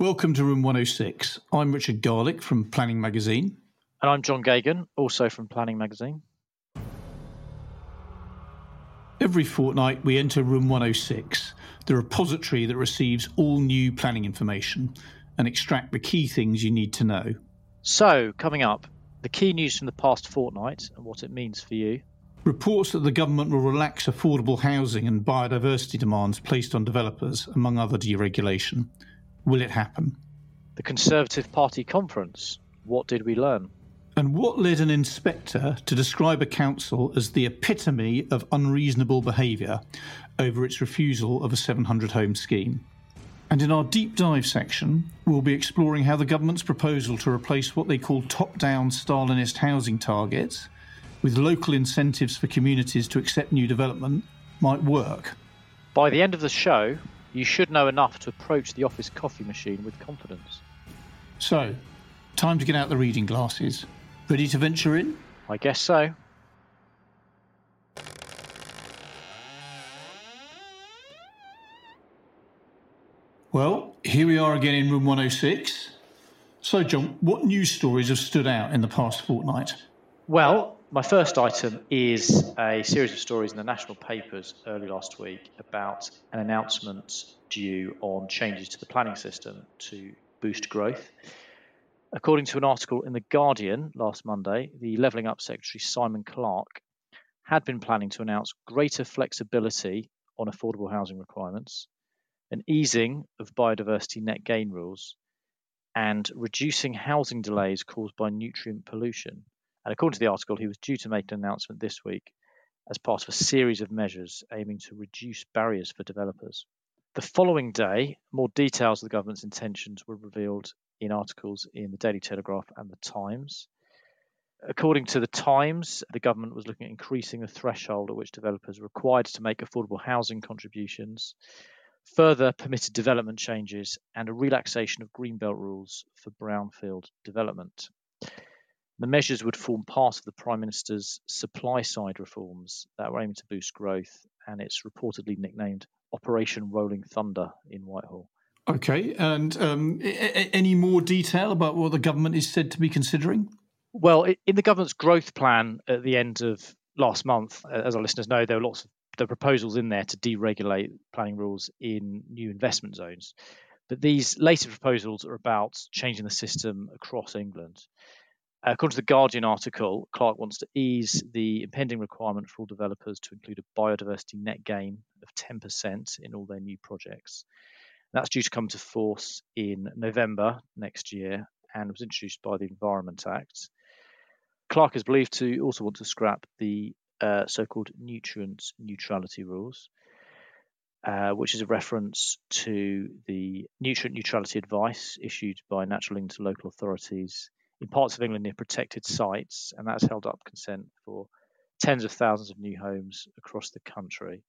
Welcome to Room 106. I'm Richard Garlick from Planning Magazine. And I'm John Geoghegan, also from Planning Magazine. Every fortnight, we enter Room 106, the repository that receives all new planning information and extract the key things you need to know. So, coming up, the key news from the past fortnight and what it means for you. Reports that the government will relax affordable housing and biodiversity demands placed on developers, among other deregulation. Will it happen? The Conservative Party conference. What did we learn? And what led an inspector to describe a council as the epitome of unreasonable behaviour over its refusal of a 700 home scheme? And in our deep dive section, we'll be exploring how the government's proposal to replace what they call top down Stalinist housing targets with local incentives for communities to accept new development might work. By the end of the show, you should know enough to approach the office coffee machine with confidence. So, time to get out the reading glasses. Ready to venture in? I guess so. Well, here we are again in room 106. So, John, what news stories have stood out in the past fortnight? Well, my first item is a series of stories in the national papers early last week about an announcement due on changes to the planning system to boost growth. According to an article in The Guardian last Monday, the Levelling Up Secretary Simon Clarke had been planning to announce greater flexibility on affordable housing requirements, an easing of biodiversity net gain rules, and reducing housing delays caused by nutrient pollution. And according to the article, he was due to make an announcement this week as part of a series of measures aiming to reduce barriers for developers. The following day, more details of the government's intentions were revealed in articles in the Daily Telegraph and the Times. According to the Times, the government was looking at increasing the threshold at which developers are required to make affordable housing contributions, further permitted development changes, and a relaxation of greenbelt rules for brownfield development. The measures would form part of the Prime Minister's supply side reforms that were aiming to boost growth, and it's reportedly nicknamed Operation Rolling Thunder in Whitehall. Okay, and um, any more detail about what the government is said to be considering? Well, in the government's growth plan at the end of last month, as our listeners know, there were lots of the proposals in there to deregulate planning rules in new investment zones. But these later proposals are about changing the system across England. According to the Guardian article, Clarke wants to ease the impending requirement for all developers to include a biodiversity net gain of 10% in all their new projects. That's due to come to force in November next year and was introduced by the Environment Act. Clarke is believed to also want to scrap the uh, so called nutrient neutrality rules, uh, which is a reference to the nutrient neutrality advice issued by Natural England to local authorities in parts of England near protected sites, and that's held up consent for tens of thousands of new homes across the country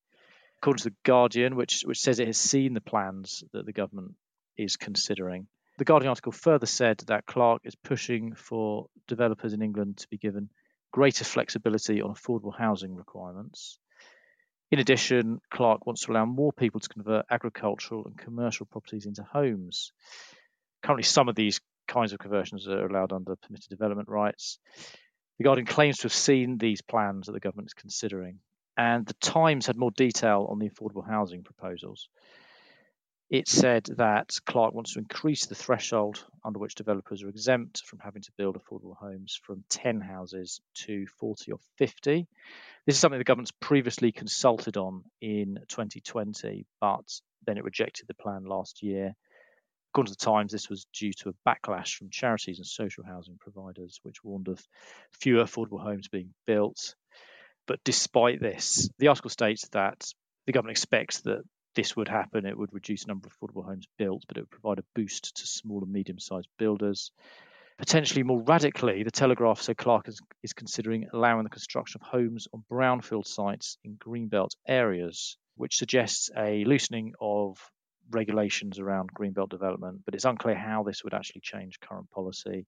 according to the Guardian, which which says it has seen the plans that the government is considering. The Guardian article further said that Clarke is pushing for developers in England to be given greater flexibility on affordable housing requirements. In addition, Clarke wants to allow more people to convert agricultural and commercial properties into homes. Currently, some of these kinds of conversions that are allowed under permitted development rights. The Guardian claims to have seen these plans that the government is considering and the Times had more detail on the affordable housing proposals. It said that Clarke wants to increase the threshold under which developers are exempt from having to build affordable homes from 10 houses to 40 or 50. This is something the government's previously consulted on in 2020, but then it rejected the plan last year. According to the Times, this was due to a backlash from charities and social housing providers, which warned of fewer affordable homes being built but despite this, the article states that the government expects that this would happen. It would reduce the number of affordable homes built, but it would provide a boost to small and medium sized builders. Potentially more radically, the Telegraph said Clarke is, is, considering allowing the construction of homes on brownfield sites in greenbelt areas, which suggests a loosening of regulations around greenbelt development, but it's unclear how this would actually change current policy.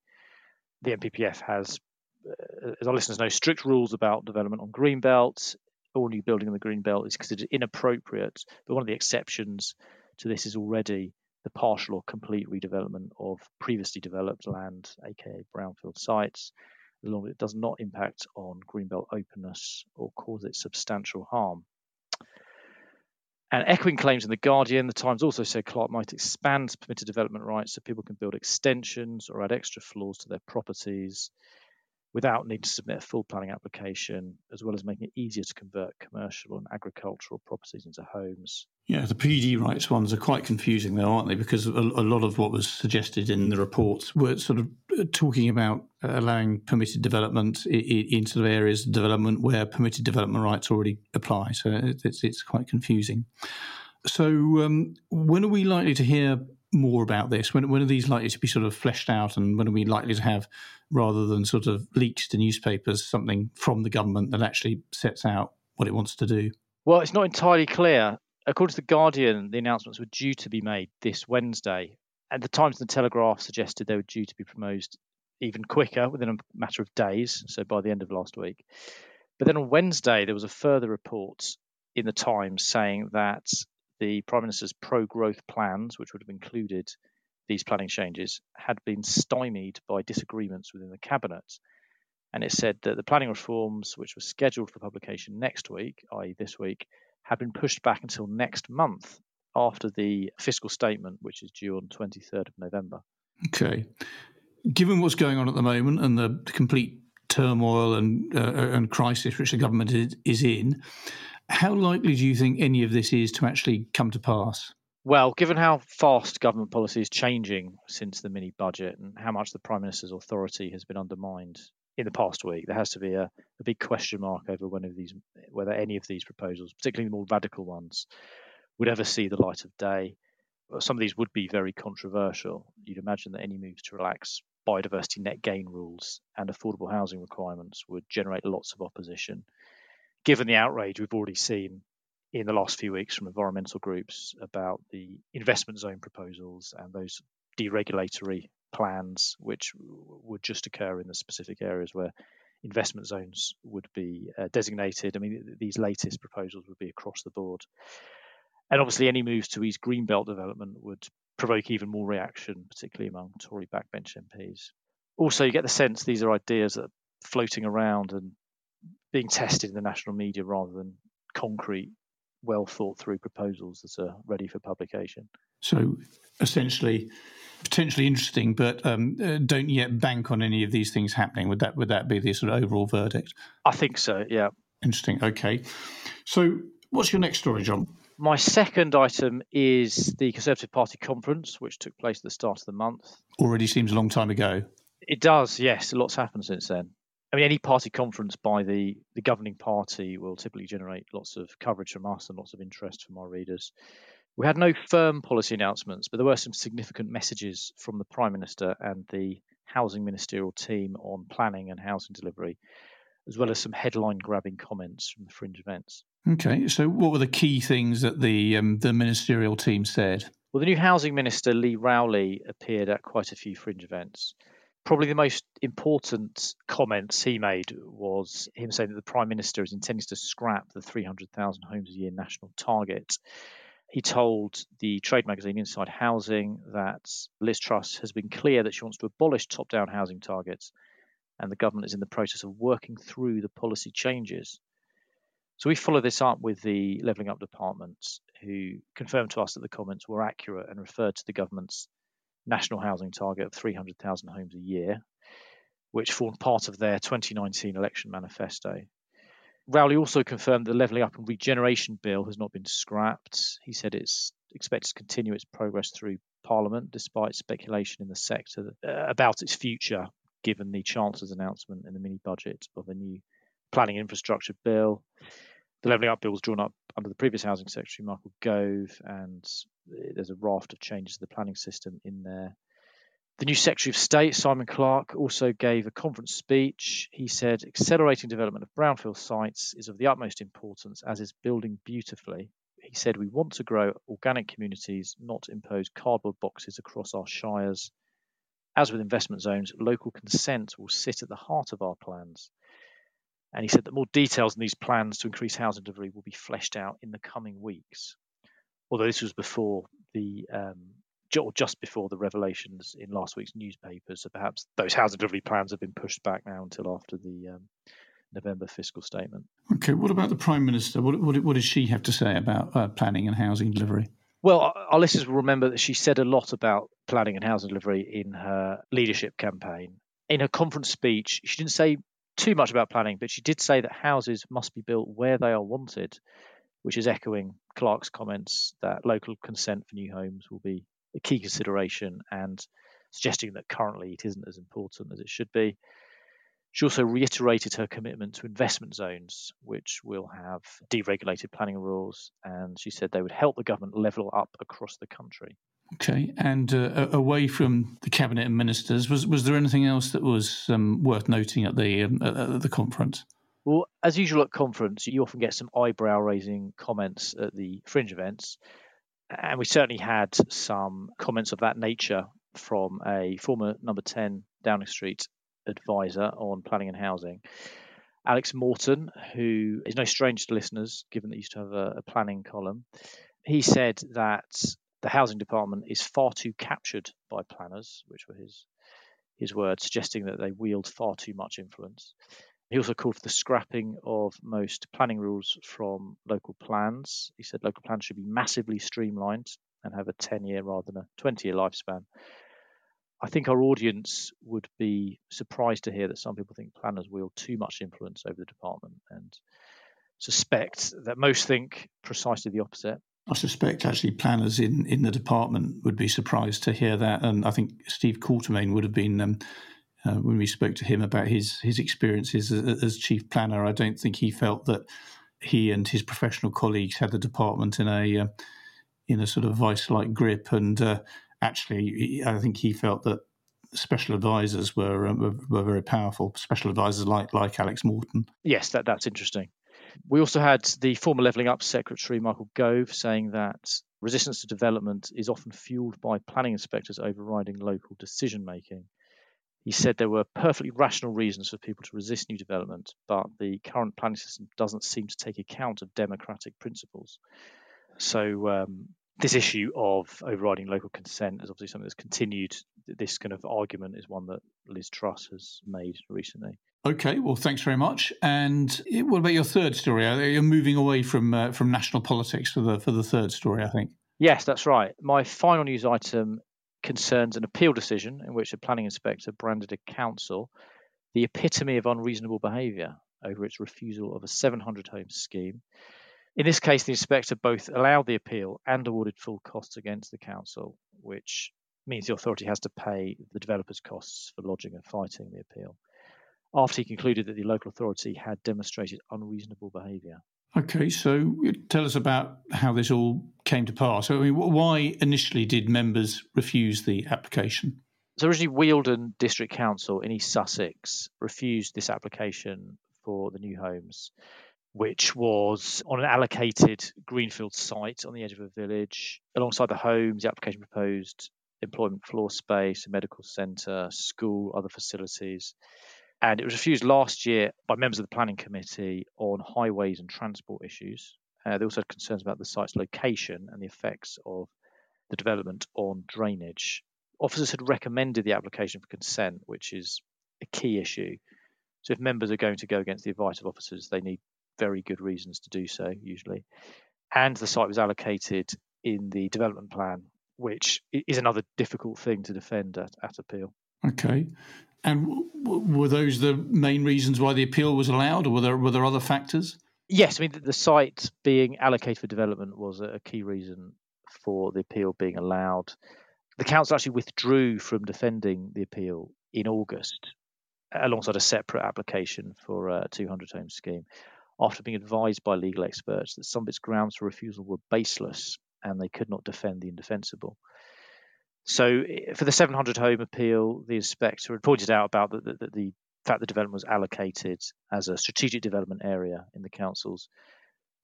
The NPPF has uh, as our listeners know, strict rules about development on greenbelt. All new building in the greenbelt is considered inappropriate, but one of the exceptions to this is already the partial or complete redevelopment of previously developed land, aka brownfield sites, as long as it does not impact on greenbelt openness or cause it substantial harm. And echoing claims in The Guardian, The Times also said Clarke might expand permitted development rights so people can build extensions or add extra floors to their properties without needing to submit a full planning application, as well as making it easier to convert commercial and agricultural properties into homes. Yeah, the PD rights ones are quite confusing, though, aren't they? Because a, a lot of what was suggested in the reports were sort of uh, talking about allowing permitted development in, in sort of areas of development where permitted development rights already apply. So it's, it's quite confusing. So, um, when are we likely to hear more about this? When, when are these likely to be sort of fleshed out, and when are we likely to have, rather than sort of leaks to newspapers, something from the government that actually sets out what it wants to do? Well, it's not entirely clear. According to the Guardian, the announcements were due to be made this Wednesday, and the Times and the Telegraph suggested they were due to be proposed even quicker, within a matter of days, so by the end of last week. But then on Wednesday, there was a further report in the Times saying that the Prime Minister's pro growth plans, which would have included these planning changes, had been stymied by disagreements within the Cabinet. And it said that the planning reforms, which were scheduled for publication next week, i.e., this week, had been pushed back until next month after the fiscal statement, which is due on 23rd of November. Okay. Given what's going on at the moment and the complete turmoil and uh, and crisis which the government is, is in, how likely do you think any of this is to actually come to pass? Well, given how fast government policy is changing since the mini budget and how much the Prime Minister's authority has been undermined in the past week, there has to be a, a big question mark over these, whether any of these proposals, particularly the more radical ones, would ever see the light of day. Some of these would be very controversial. You'd imagine that any moves to relax biodiversity net gain rules and affordable housing requirements would generate lots of opposition given the outrage we've already seen in the last few weeks from environmental groups about the investment zone proposals and those deregulatory plans, which would just occur in the specific areas where investment zones would be uh, designated. I mean, these latest proposals would be across the board. And obviously, any moves to ease greenbelt development would provoke even more reaction, particularly among Tory backbench MPs. Also, you get the sense these are ideas that are floating around and being tested in the national media rather than concrete, well thought through proposals that are ready for publication. So essentially, potentially interesting, but um, uh, don't yet bank on any of these things happening. Would that would that be the sort of overall verdict? I think so. Yeah. Interesting. Okay. So, what's your next story, John? My second item is the Conservative Party conference, which took place at the start of the month. Already seems a long time ago. It does, yes. A lot's happened since then. I mean, any party conference by the, the governing party will typically generate lots of coverage from us and lots of interest from our readers. We had no firm policy announcements, but there were some significant messages from the Prime Minister and the housing ministerial team on planning and housing delivery, as well as some headline grabbing comments from the fringe events. Okay, so what were the key things that the um, the ministerial team said? Well, the new housing minister Lee Rowley appeared at quite a few fringe events probably the most important comments he made was him saying that the prime minister is intending to scrap the 300,000 homes a year national target. He told the trade magazine Inside Housing that Liz Truss has been clear that she wants to abolish top down housing targets, and the government is in the process of working through the policy changes. So we follow this up with the Levelling Up Department, who confirmed to us that the comments were accurate and referred to the government's national housing target of 300,000 homes a year, which formed part of their 2019 election manifesto. Rowley also confirmed the Levelling Up and Regeneration Bill has not been scrapped. He said it's expected to continue its progress through Parliament, despite speculation in the sector uh, about its future, given the Chancellor's announcement in the mini budget of a new planning infrastructure bill. The Levelling Up Bill was drawn up under the previous Housing Secretary, Michael Gove, and there's a raft of changes to the planning system in there. The new Secretary of State, Simon Clarke, also gave a conference speech. He said, Accelerating development of brownfield sites is of the utmost importance, as is building beautifully. He said, We want to grow organic communities, not impose cardboard boxes across our shires. As with investment zones, local consent will sit at the heart of our plans. And he said that more details on these plans to increase housing delivery will be fleshed out in the coming weeks although this was before the um, just before the revelations in last week's newspapers. So perhaps those housing delivery plans have been pushed back now until after the um, November fiscal statement. Okay, what about the Prime Minister? What, what, what does she have to say about uh, planning and housing delivery? Well, our listeners will remember that she said a lot about planning and housing delivery in her leadership campaign. In her conference speech, she didn't say too much about planning, but she did say that houses must be built where they are wanted, which is echoing Clarke's comments that local consent for new homes will be a key consideration and suggesting that currently it isn't as important as it should be. She also reiterated her commitment to investment zones, which will have deregulated planning rules, and she said they would help the government level up across the country. Okay, and uh, away from the cabinet and ministers, was was there anything else that was um, worth noting at the um, at the conference? Well, as usual at conference, you often get some eyebrow raising comments at the fringe events, and we certainly had some comments of that nature from a former number ten Downing Street advisor on planning and housing. Alex Morton, who is no stranger to listeners, given that he used to have a, a planning column, he said that the housing department is far too captured by planners, which were his his words, suggesting that they wield far too much influence. He also called for the scrapping of most planning rules from local plans. He said local plans should be massively streamlined and have a 10 year rather than a 20 year lifespan. I think our audience would be surprised to hear that some people think planners wield too much influence over the department and suspect that most think precisely the opposite. I suspect actually planners in, in the department would be surprised to hear that. And I think Steve Quartermain would have been, um, uh, when we spoke to him about his, his experiences as, as, chief planner, I don't think he felt that he and his professional colleagues had the department in a uh, in a sort of vice like grip. And uh, actually, I think he felt that special advisors were, um, were, were very powerful. Special advisors like like Alex Morton. Yes, that that's interesting. We also had the former Levelling Up Secretary Michael Gove saying that resistance to development is often fueled by planning inspectors overriding local decision making. He said there were perfectly rational reasons for people to resist new development, but the current planning system doesn't seem to take account of democratic principles. So um, this issue of overriding local consent is obviously something that's continued. This kind of argument is one that Liz Truss has made recently. Okay, well, thanks very much. And what about your third story? You're moving away from uh, from national politics for the for the third story, I think. Yes, that's right. My final news item concerns an appeal decision in which a planning inspector branded a council the epitome of unreasonable behaviour over its refusal of a 700 home scheme in this case, the inspector both allowed the appeal and awarded full costs against the council, which means the authority has to pay the developer's costs for lodging and fighting the appeal. After he concluded that the local authority had demonstrated unreasonable behaviour. Okay, so uh, tell us about how this all came to pass. I mean, why initially did members refuse the application? So originally, Wealden District Council in East Sussex refused this application for the new homes which was on an allocated greenfield site on the edge of a village. Alongside the homes, the application proposed employment floor space, a medical centre, school, other facilities. And it was refused last year by members of the planning committee on highways and transport issues. Uh, they also had concerns about the site's location and the effects of the development on drainage. Officers had recommended the application for consent, which is a key issue. So if members are going to go against the advice of officers, they need very good reasons to do so, usually. And the site was allocated in the development plan, which is another difficult thing to defend at, at appeal. Okay. And w- were those the main reasons why the appeal was allowed, or were there, were there other factors? Yes, I mean, the site being allocated for development was a key reason for the appeal being allowed. The council actually withdrew from defending the appeal in August alongside a separate application for a 200 home scheme after being advised by legal experts that some of its grounds for refusal were baseless and they could not defend the indefensible. So, eh, for the 700 home appeal, the inspector had pointed out about the, the, the fact the development was allocated as a strategic development area in the council's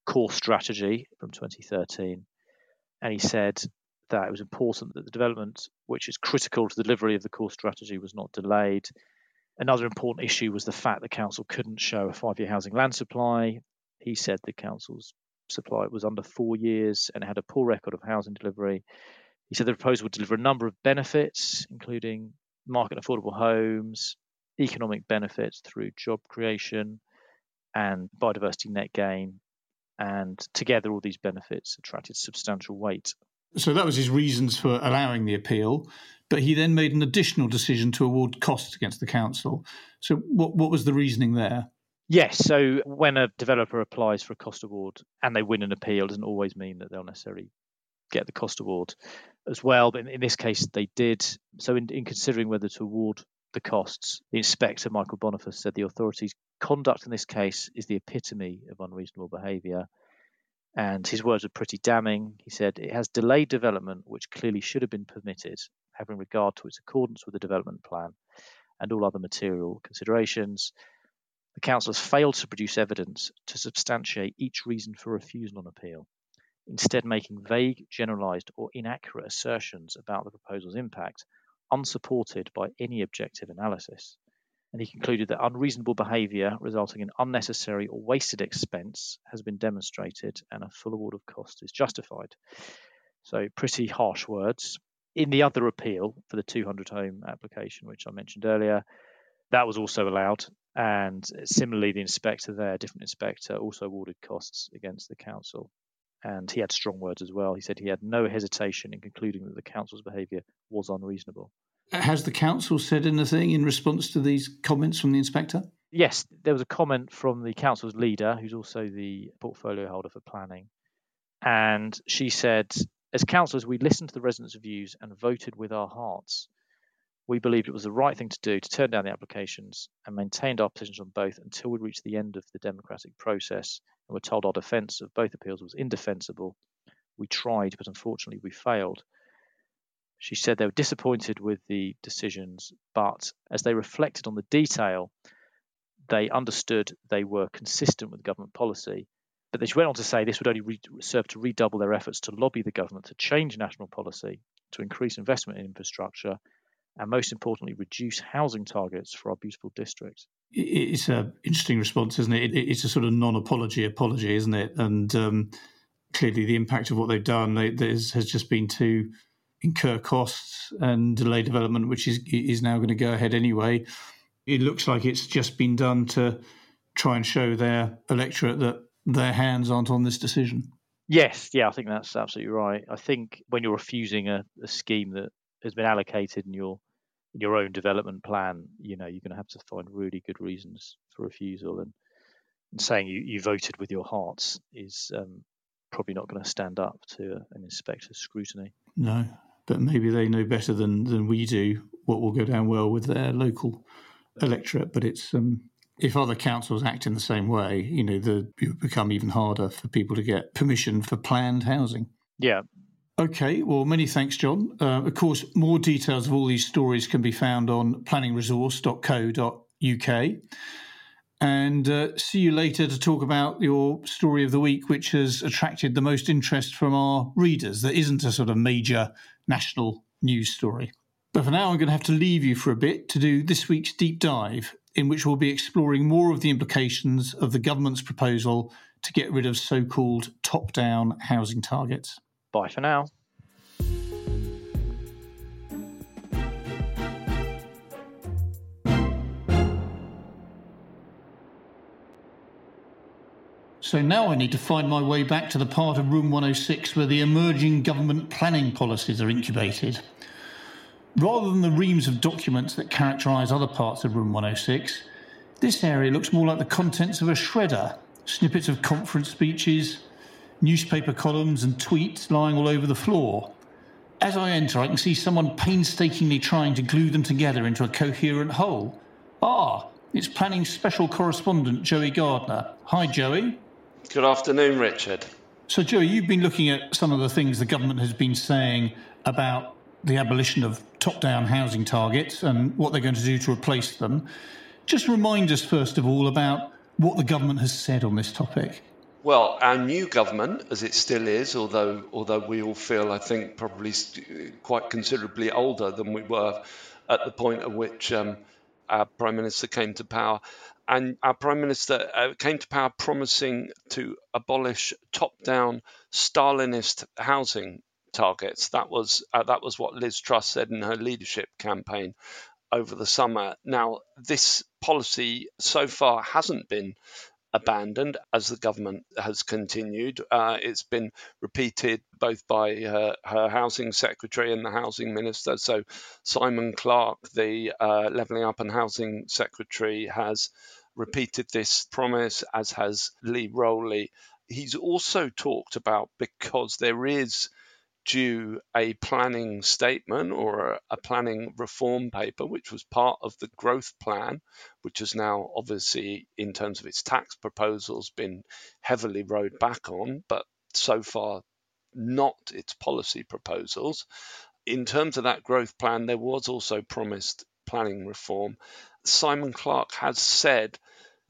core strategy from 2013. And he said that it was important that the development, which is critical to the delivery of the core strategy, was not delayed Another important issue was the fact the council couldn't show a five year housing land supply. He said the council's supply was under four years and it had a poor record of housing delivery. He said the proposal would deliver a number of benefits, including market affordable homes, economic benefits through job creation and biodiversity net gain. And together, all these benefits attracted substantial weight. So that was his reasons for allowing the appeal. But he then made an additional decision to award costs against the council. So, what, what was the reasoning there? Yes. So, when a developer applies for a cost award and they win an appeal, doesn't always mean that they'll necessarily get the cost award as well. But in, in this case, they did. So, in, in considering whether to award the costs, the inspector, Michael Boniface, said the authorities' conduct in this case is the epitome of unreasonable behaviour. And his words are pretty damning. He said, It has delayed development which clearly should have been permitted, having regard to its accordance with the development plan and all other material considerations. The council has failed to produce evidence to substantiate each reason for refusal on appeal, instead, making vague, generalised, or inaccurate assertions about the proposal's impact, unsupported by any objective analysis and he concluded that unreasonable behaviour resulting in unnecessary or wasted expense has been demonstrated and a full award of cost is justified. So, pretty harsh words. In the other appeal for the 200 home application, which I mentioned earlier, that was also allowed. And similarly, the inspector there, different inspector, also awarded costs against the council. And he had strong words as well. He said he had no hesitation in concluding that the council's behaviour was unreasonable. Has the council said anything in response to these comments from the inspector? Yes, there was a comment from the council's leader, who's also the portfolio holder for planning. And she said, As councillors, we listened to the residents' views and voted with our hearts. We believed it was the right thing to do to turn down the applications and maintained our positions on both until we reached the end of the democratic process and were told our defence of both appeals was indefensible. We tried, but unfortunately we failed. She said they were disappointed with the decisions, but as they reflected on the detail, they understood they were consistent with government policy. But she went on to say this would only re- serve to redouble their efforts to lobby the government to change national policy, to increase investment in infrastructure, and most importantly, reduce housing targets for our beautiful district. It's an interesting response, isn't it? It's a sort of non-apology apology, isn't it? And um, clearly, the impact of what they've done has just been to incur costs and delay development, which is is now going to go ahead anyway. It looks like it's just been done to try and show their electorate that their hands aren't on this decision. Yes, yeah, I think that's absolutely right. I think when you're refusing a, a scheme that has been allocated in your in your own development plan, you know, you're going to have to find really good reasons for refusal, and, and saying you, you voted with your hearts is um, probably not going to stand up to an inspector's scrutiny. No, but maybe they know better than than we do what will go down well with their local electorate. But it's um, if other councils act in the same way, you know, the, it would become even harder for people to get permission for planned housing. Yeah. Okay, well, many thanks, John. Uh, of course, more details of all these stories can be found on planningresource.co.uk. And uh, see you later to talk about your story of the week, which has attracted the most interest from our readers. That isn't a sort of major national news story. But for now, I'm going to have to leave you for a bit to do this week's deep dive, in which we'll be exploring more of the implications of the government's proposal to get rid of so called top down housing targets. Bye for now. So now I need to find my way back to the part of Room 106 where the emerging government planning policies are incubated. Rather than the reams of documents that characterise other parts of Room 106, this area looks more like the contents of a shredder snippets of conference speeches, newspaper columns, and tweets lying all over the floor. As I enter, I can see someone painstakingly trying to glue them together into a coherent whole. Ah, it's planning special correspondent Joey Gardiner. Hi, Joey. Good afternoon, Richard. So, Joey, you've been looking at some of the things the government has been saying about the abolition of top down housing targets and what they're going to do to replace them. Just remind us, first of all, about what the government has said on this topic. Well, our new government, as it still is, although although we all feel, I think, probably quite considerably older than we were at the point at which um, our prime minister came to power, and our prime minister uh, came to power promising to abolish top-down Stalinist housing targets. That was uh, that was what Liz Truss said in her leadership campaign over the summer. Now, this policy so far hasn't been abandoned as the government has continued. Uh, it's been repeated both by her, her, housing secretary and the housing minister. So, Simon Clarke, the uh, Levelling Up and Housing Secretary, has repeated this promise, as has Lee Rowley. He's also talked about because there is due a planning statement or a, planning reform paper, which was part of the growth plan, which has now obviously, in terms of its tax proposals, been heavily rowed back on, but so far not its policy proposals. In terms of that growth plan, there was also promised planning reform. Simon Clarke has said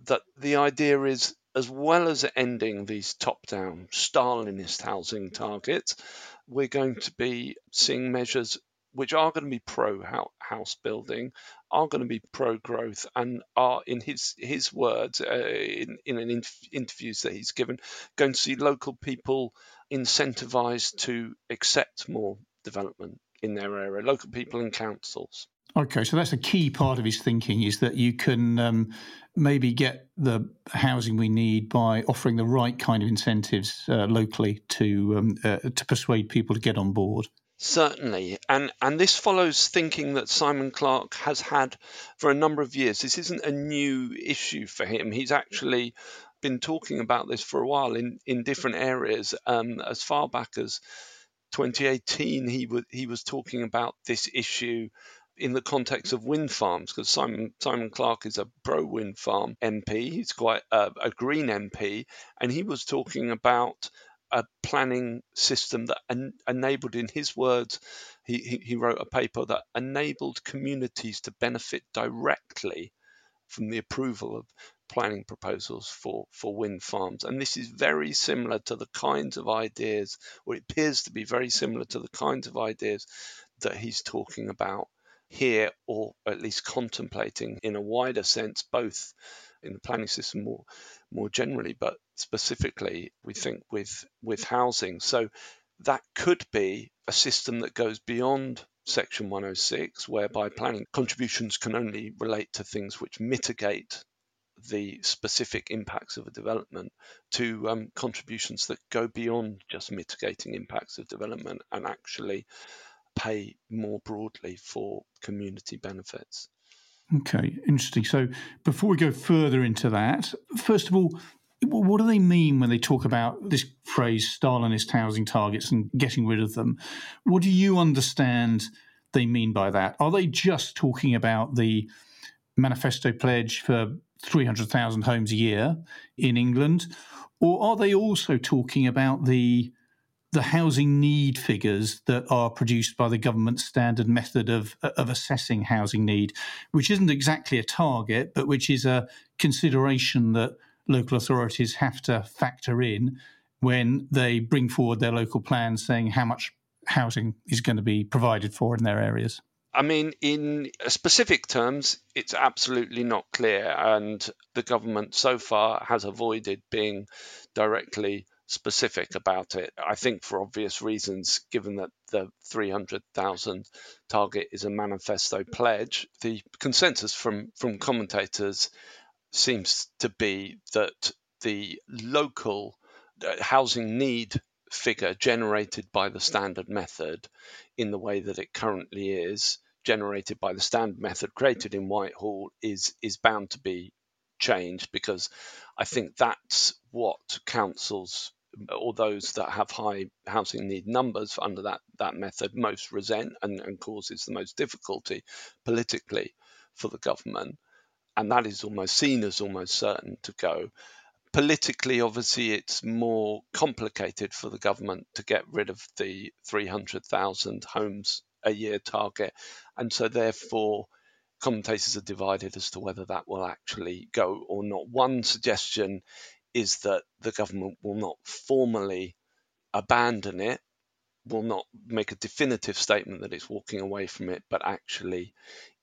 that the idea is as well as ending these top down Stalinist housing targets, we're going to be seeing measures which are going to be pro house building, are going to be pro growth, and are, in his his words, uh, in in an interviews that he's given, going to see local people incentivized to accept more development in their area, local people and councils. Okay, so that's a key part of his thinking is that you can um, maybe get the housing we need by offering the right kind of incentives uh, locally to um, uh, to persuade people to get on board. Certainly, and and this follows thinking that Simon Clarke has had for a number of years. This isn't a new issue for him. He's actually been talking about this for a while in in different areas. Um, as far back as 2018, he was he was talking about this issue in the context of wind farms, because Simon Simon Clarke is a pro wind farm MP. He's quite a, a green MP, and he was talking about a planning system that en- enabled, in his words, he, he, he wrote a paper that enabled communities to benefit directly from the approval of planning proposals for, for wind farms. And this is very similar to the kinds of ideas, or it appears to be very similar to the kinds of ideas that he's talking about here, or at least contemplating in a wider sense, both in the planning system more more generally, but specifically we think with with housing. So that could be a system that goes beyond Section 106, whereby planning contributions can only relate to things which mitigate the specific impacts of a development to um, contributions that go beyond just mitigating impacts of development and actually pay more broadly for community benefits. Okay, interesting. So before we go further into that, first of all, what do they mean when they talk about this phrase Stalinist housing targets and getting rid of them? What do you understand they mean by that? Are they just talking about the manifesto pledge for 300,000 homes a year in England? Or are they also talking about the the housing need figures that are produced by the government standard method of, of assessing housing need, which isn't exactly a target, but which is a consideration that local authorities have to factor in when they bring forward their local plans saying how much housing is going to be provided for in their areas. I mean, in specific terms, it's absolutely not clear, and the government so far has avoided being directly specific about it. I think for obvious reasons, given that the 300,000 target is a manifesto pledge, the consensus from, from commentators seems to be that the local uh, housing need figure generated by the standard method in the way that it currently is generated by the standard method created in Whitehall is is bound to be changed because I think that's what councils or those that have high housing need numbers under that, that method most resent and, and causes the most difficulty politically for the government. And that is almost seen as almost certain to go. Politically, obviously, it's more complicated for the government to get rid of the 300,000 homes a year target. And so, therefore, commentators are divided as to whether that will actually go or not. One suggestion is that the government will not formally abandon it, will not make a definitive statement that it's walking away from it, but actually,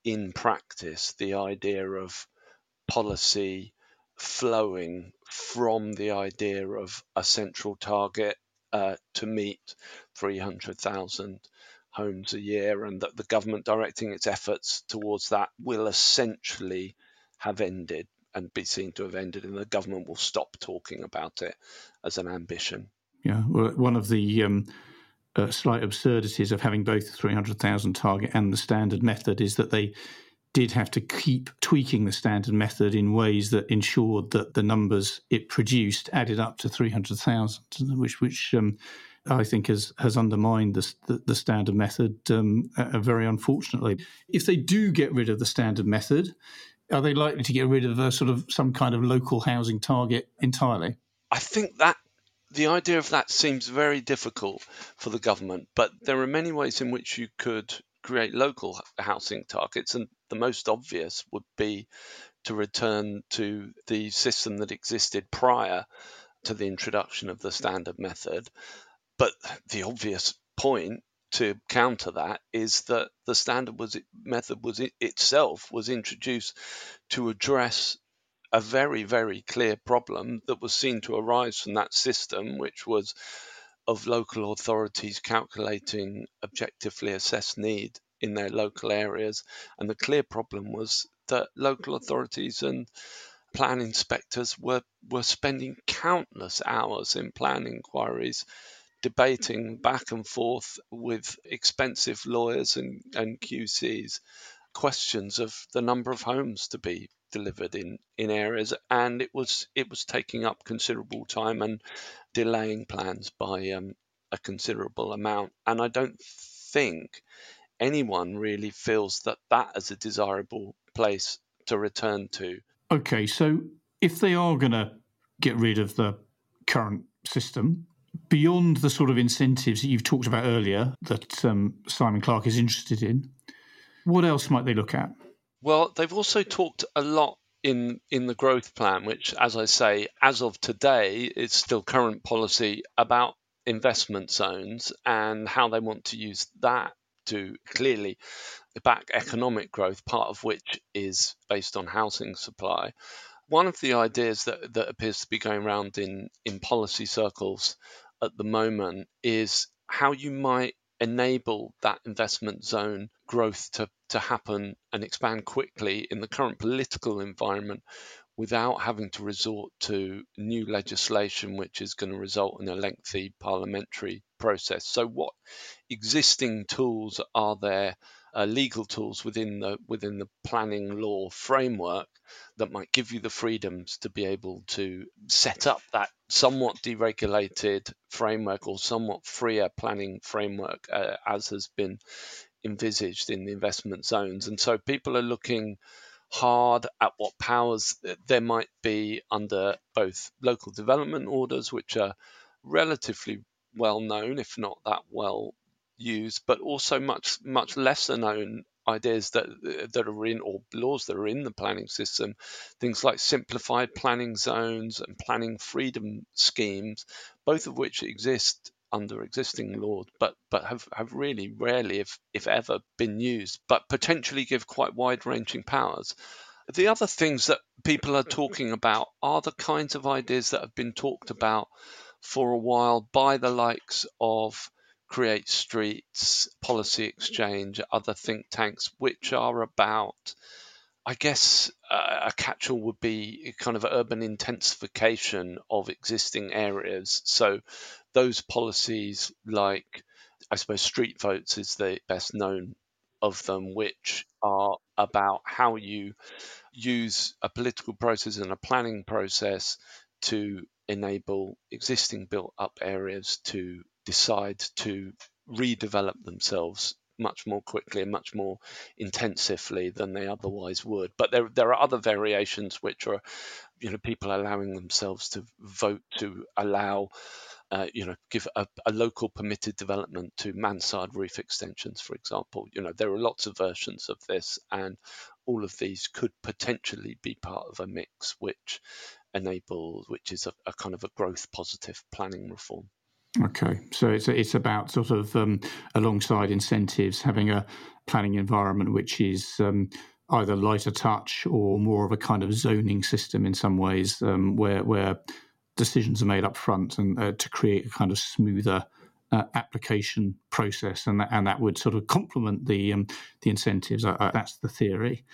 in practice, the idea of policy flowing from the idea of a central target uh, to meet 300,000 homes a year, and that the government directing its efforts towards that will essentially have ended and be seen to have ended, and the government will stop talking about it as an ambition. Yeah, well, one of the um, uh, slight absurdities of having both the 300,000 target and the standard method is that they did have to keep tweaking the standard method in ways that ensured that the numbers it produced added up to 300,000, which, which um, I think has has undermined the, the, the standard method um, uh, very unfortunately. If they do get rid of the standard method, are they likely to get rid of a sort of some kind of local housing target entirely? I think that the idea of that seems very difficult for the government, but there are many ways in which you could create local housing targets, and the most obvious would be to return to the system that existed prior to the introduction of the standard method. But the obvious point to counter that is that the standard was method was it itself was introduced to address a very very clear problem that was seen to arise from that system which was of local authorities calculating objectively assessed need in their local areas. And the clear problem was that local authorities and plan inspectors were were spending countless hours in plan inquiries debating back and forth with expensive lawyers and, and QCs questions of the number of homes to be delivered in, in areas and it was it was taking up considerable time and delaying plans by um, a considerable amount and I don't think anyone really feels that that is a desirable place to return to. Okay, so if they are going to get rid of the current system, beyond the sort of incentives that you've talked about earlier that um, Simon Clarke is interested in, what else might they look at? Well, they've also talked a lot in in the growth plan, which, as I say, as of today, is still current policy about investment zones and how they want to use that to clearly back economic growth, part of which is based on housing supply. One of the ideas that, that appears to be going around in, in policy circles at the moment is how you might enable that investment zone growth to, to happen and expand quickly in the current political environment without having to resort to new legislation, which is going to result in a lengthy parliamentary process. So, what existing tools are there uh, legal tools within the within the planning law framework that might give you the freedoms to be able to set up that somewhat deregulated framework or somewhat freer planning framework uh, as has been envisaged in the investment zones. And so people are looking hard at what powers there might be under both local development orders which are relatively well known if not that well used, but also much much lesser known ideas that that are in or laws that are in the planning system, things like simplified planning zones and planning freedom schemes, both of which exist under existing law, but but have, have really rarely, if if ever, been used, but potentially give quite wide ranging powers. The other things that people are talking about are the kinds of ideas that have been talked about for a while by the likes of Create Streets, Policy Exchange, other think tanks, which are about, I guess, uh, a catch-all would be kind of urban intensification of existing areas. So those policies, like I suppose street votes, is the best known of them, which are about how you use a political process and a planning process to enable existing built up areas to decide to redevelop themselves much more quickly and much more intensively than they otherwise would. But there there are other variations which are, you know, people allowing themselves to vote to allow. Uh, you know, give a, a, local permitted development to mansard roof extensions, for example. You know, there are lots of versions of this, and all of these could potentially be part of a mix which enables, which is a, a kind of a growth positive planning reform. Okay, so it's it's about sort of um, alongside incentives, having a planning environment which is um, either lighter touch or more of a kind of zoning system in some ways, um, where where decisions are made up front and uh, to create a kind of smoother uh, application process, and that, and that would sort of complement the um, the incentives. that's the theory.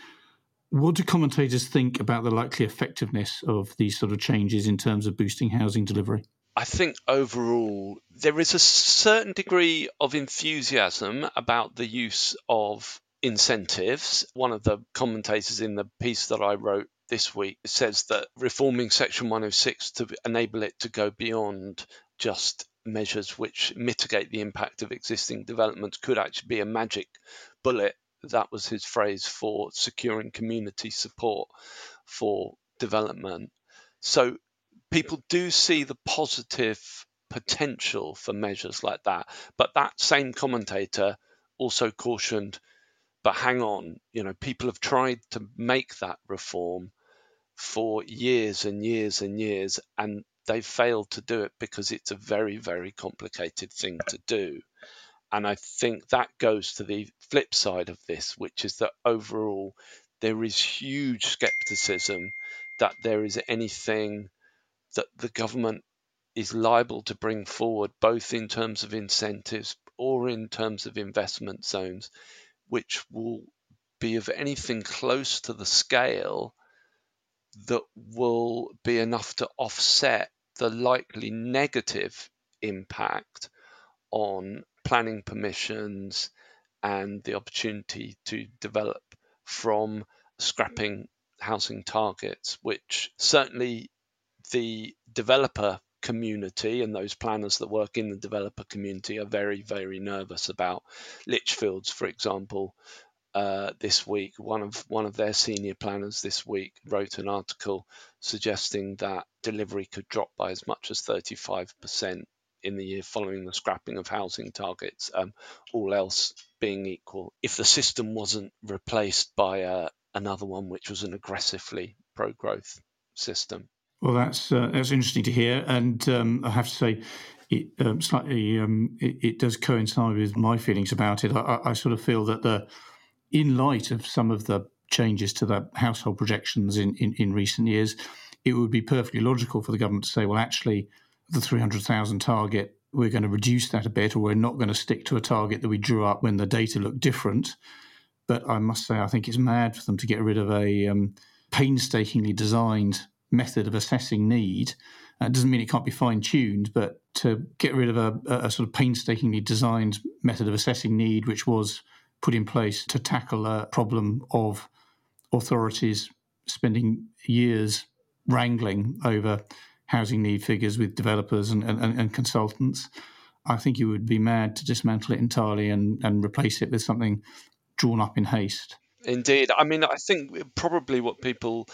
What do commentators think about the likely effectiveness of these sort of changes in terms of boosting housing delivery? I think overall there is a certain degree of enthusiasm about the use of incentives. One of the commentators in the piece that I wrote this week says that reforming Section 106 to enable it to go beyond just measures which mitigate the impact of existing developments could actually be a magic bullet. That was his phrase for securing community support for development. So people do see the positive potential for measures like that. But that same commentator also cautioned, but hang on, you know, people have tried to make that reform for years and years and years, and they've failed to do it because it's a very, very complicated thing to do. And I think that goes to the flip side of this, which is that overall there is huge skepticism that there is anything that the government is liable to bring forward, both in terms of incentives or in terms of investment zones, which will be of anything close to the scale that will be enough to offset the likely negative impact on planning permissions and the opportunity to develop from scrapping housing targets, which certainly the developer community and those planners that work in the developer community are very, very nervous about Lichfields, for example, uh, this week. One of one of their senior planners this week wrote an article suggesting that delivery could drop by as much as 35% in the year following the scrapping of housing targets, um, all else being equal, if the system wasn't replaced by uh, another one which was an aggressively pro growth system. Well, that's uh, that's interesting to hear, and um, I have to say, it um, slightly um, it, it, does coincide with my feelings about it. I, I, sort of feel that the in light of some of the changes to the household projections in, in, in recent years, it would be perfectly logical for the government to say, well, actually, the 300,000 target, we're going to reduce that a bit, or we're not going to stick to a target that we drew up when the data looked different. But I must say, I think it's mad for them to get rid of a um, painstakingly designed method of assessing need. Uh, it doesn't mean it can't be fine tuned, but to get rid of a, a, sort of painstakingly designed method of assessing need, which was put in place to tackle a problem of authorities spending years wrangling over housing need figures with developers and, and, and consultants. I think you would be mad to dismantle it entirely and, and replace it with something drawn up in haste. Indeed. I mean, I think probably what people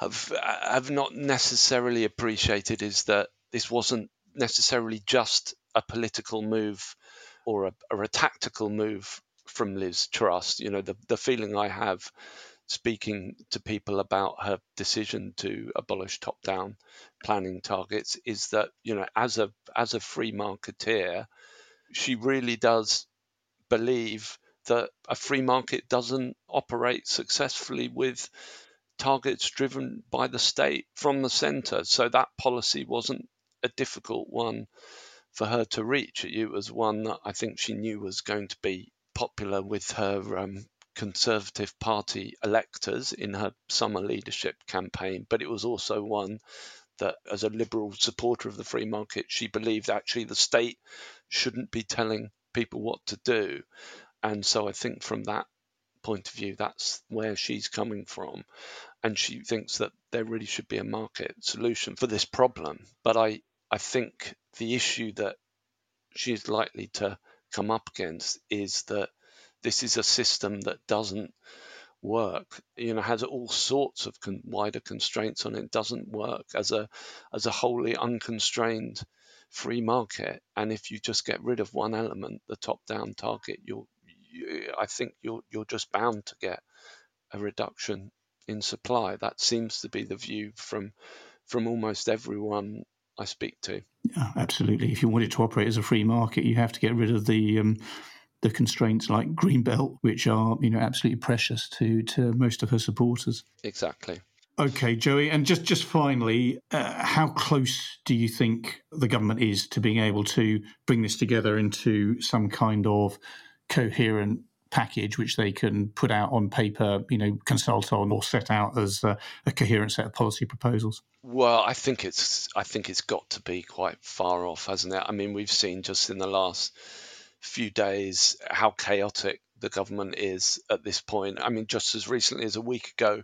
have have not necessarily appreciated is that this wasn't necessarily just a political move or a, or a tactical move from Liz Truss. You know, the, the feeling I have speaking to people about her decision to abolish top-down planning targets is that you know as a as a free marketeer she really does believe that a free market doesn't operate successfully with targets driven by the state from the center so that policy wasn't a difficult one for her to reach it was one that I think she knew was going to be popular with her um, Conservative Party electors in her summer leadership campaign, but it was also one that, as a liberal supporter of the free market, she believed actually the state shouldn't be telling people what to do. And so I think from that point of view, that's where she's coming from. And she thinks that there really should be a market solution for this problem. But I, I think the issue that she's likely to come up against is that this is a system that doesn't work you know has all sorts of con- wider constraints on it doesn't work as a as a wholly unconstrained free market and if you just get rid of one element the top down target you're you, i think you're you're just bound to get a reduction in supply that seems to be the view from from almost everyone I speak to. Yeah, absolutely. If you want it to operate as a free market, you have to get rid of the um, the constraints like greenbelt, which are you know absolutely precious to to most of her supporters. Exactly. Okay, Joey, and just just finally, uh, how close do you think the government is to being able to bring this together into some kind of coherent package which they can put out on paper, you know, consult on or set out as a, a coherent set of policy proposals? Well, I think it's I think it's got to be quite far off, hasn't it? I mean, we've seen just in the last few days how chaotic the government is at this point. I mean, just as recently as a week ago,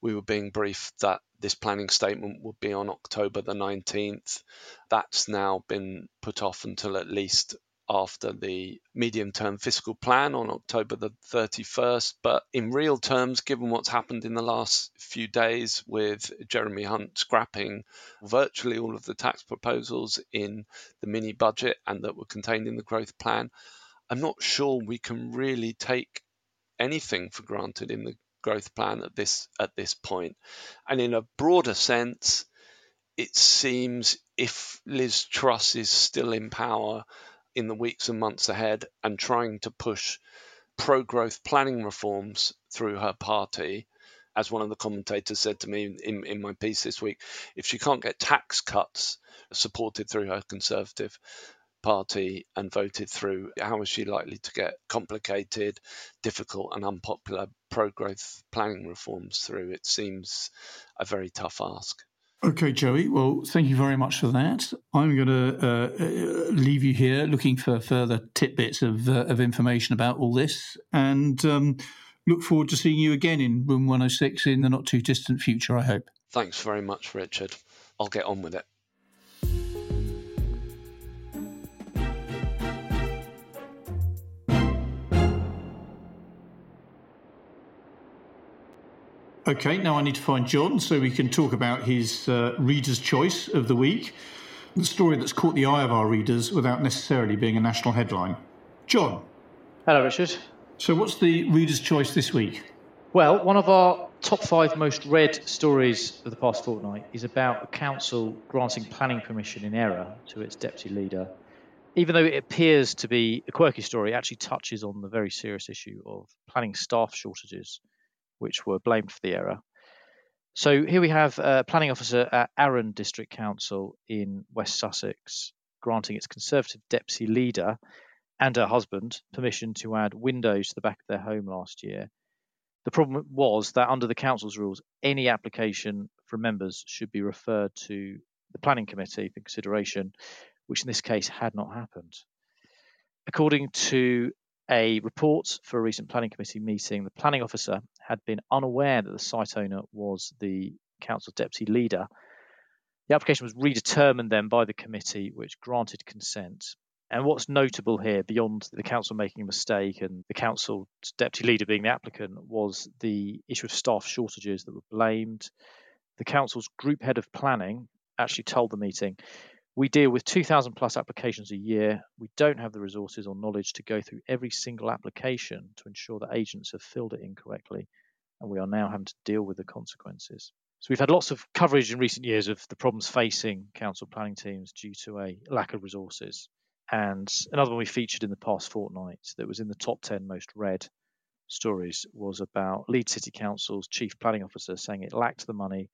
we were being briefed that this planning statement would be on October the 19th. That's now been put off until at least after the medium term fiscal plan on October the 31st. But in real terms, given what's happened in the last few days with Jeremy Hunt scrapping virtually all of the tax proposals in the mini budget and that were contained in the growth plan, I'm not sure we can really take anything for granted in the growth plan at this at this point. And in a broader sense, it seems if Liz Truss is still in power in the weeks and months ahead and trying to push pro growth planning reforms through her party, as one of the commentators said to me in, in my piece this week, if she can't get tax cuts supported through her Conservative Party and voted through, how is she likely to get complicated, difficult, and unpopular pro growth planning reforms through? It seems a very tough ask. Okay, Joey. Well, thank you very much for that. I'm going to uh, uh, leave you here looking for further tidbits of, uh, of information about all this and um, look forward to seeing you again in Room 106 in the not too distant future, I hope. Thanks very much, Richard. I'll get on with it. Okay, now I need to find John so we can talk about his uh, reader's choice of the week, the story that's caught the eye of our readers without necessarily being a national headline. John. Hello, Richard. So, what's the reader's choice this week? Well, one of our top five most read stories of the past fortnight is about a council granting planning permission in error to its deputy leader. Even though it appears to be a quirky story, it actually touches on the very serious issue of planning staff shortages which were blamed for the error. So here we have a planning officer at Arun District Council in West Sussex granting its Conservative deputy leader and her husband permission to add windows to the back of their home last year. The problem was that under the council's rules, any application from members should be referred to the planning committee for consideration, which in this case had not happened. According to a report for a recent planning committee meeting, the planning officer had been unaware that the site owner was the council deputy leader. The application was redetermined then by the committee, which granted consent. And what's notable here, beyond the council making a mistake and the council deputy leader being the applicant, was the issue of staff shortages that were blamed. The council's group head of planning actually told the meeting we deal with 2,000 plus applications a year. We don't have the resources or knowledge to go through every single application to ensure that agents have filled it incorrectly, and we are now having to deal with the consequences. So we've had lots of coverage in recent years of the problems facing council planning teams due to a lack of resources. And another one we featured in the past fortnight that was in the top 10 most read stories was about Leeds City Council's chief planning officer saying it lacked the money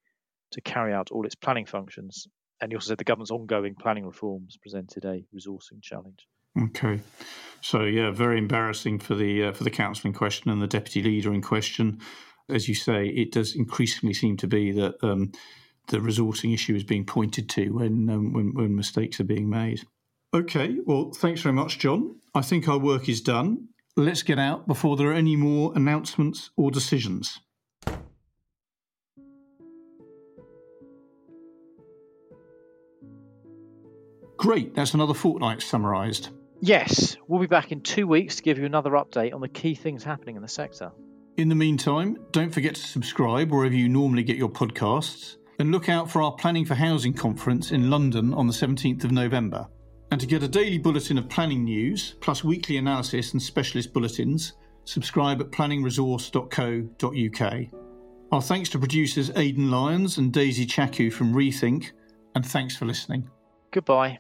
to carry out all its planning functions and he also said the government's ongoing planning reforms presented a resourcing challenge. Okay, so yeah, very embarrassing for the uh, for the council in question and the deputy leader in question. As you say, it does increasingly seem to be that um, the resourcing issue is being pointed to when, um, when when mistakes are being made. Okay, well, thanks very much, John. I think our work is done. Let's get out before there are any more announcements or decisions. Great, that's another fortnight summarised. Yes, we'll be back in two weeks to give you another update on the key things happening in the sector. In the meantime, don't forget to subscribe wherever you normally get your podcasts and look out for our Planning for Housing conference in London on the 17th of November. And to get a daily bulletin of planning news, plus weekly analysis and specialist bulletins, subscribe at planningresource.co.uk. Our thanks to producers Aidan Lyons and Daisy Chaku from Rethink, and thanks for listening. Goodbye.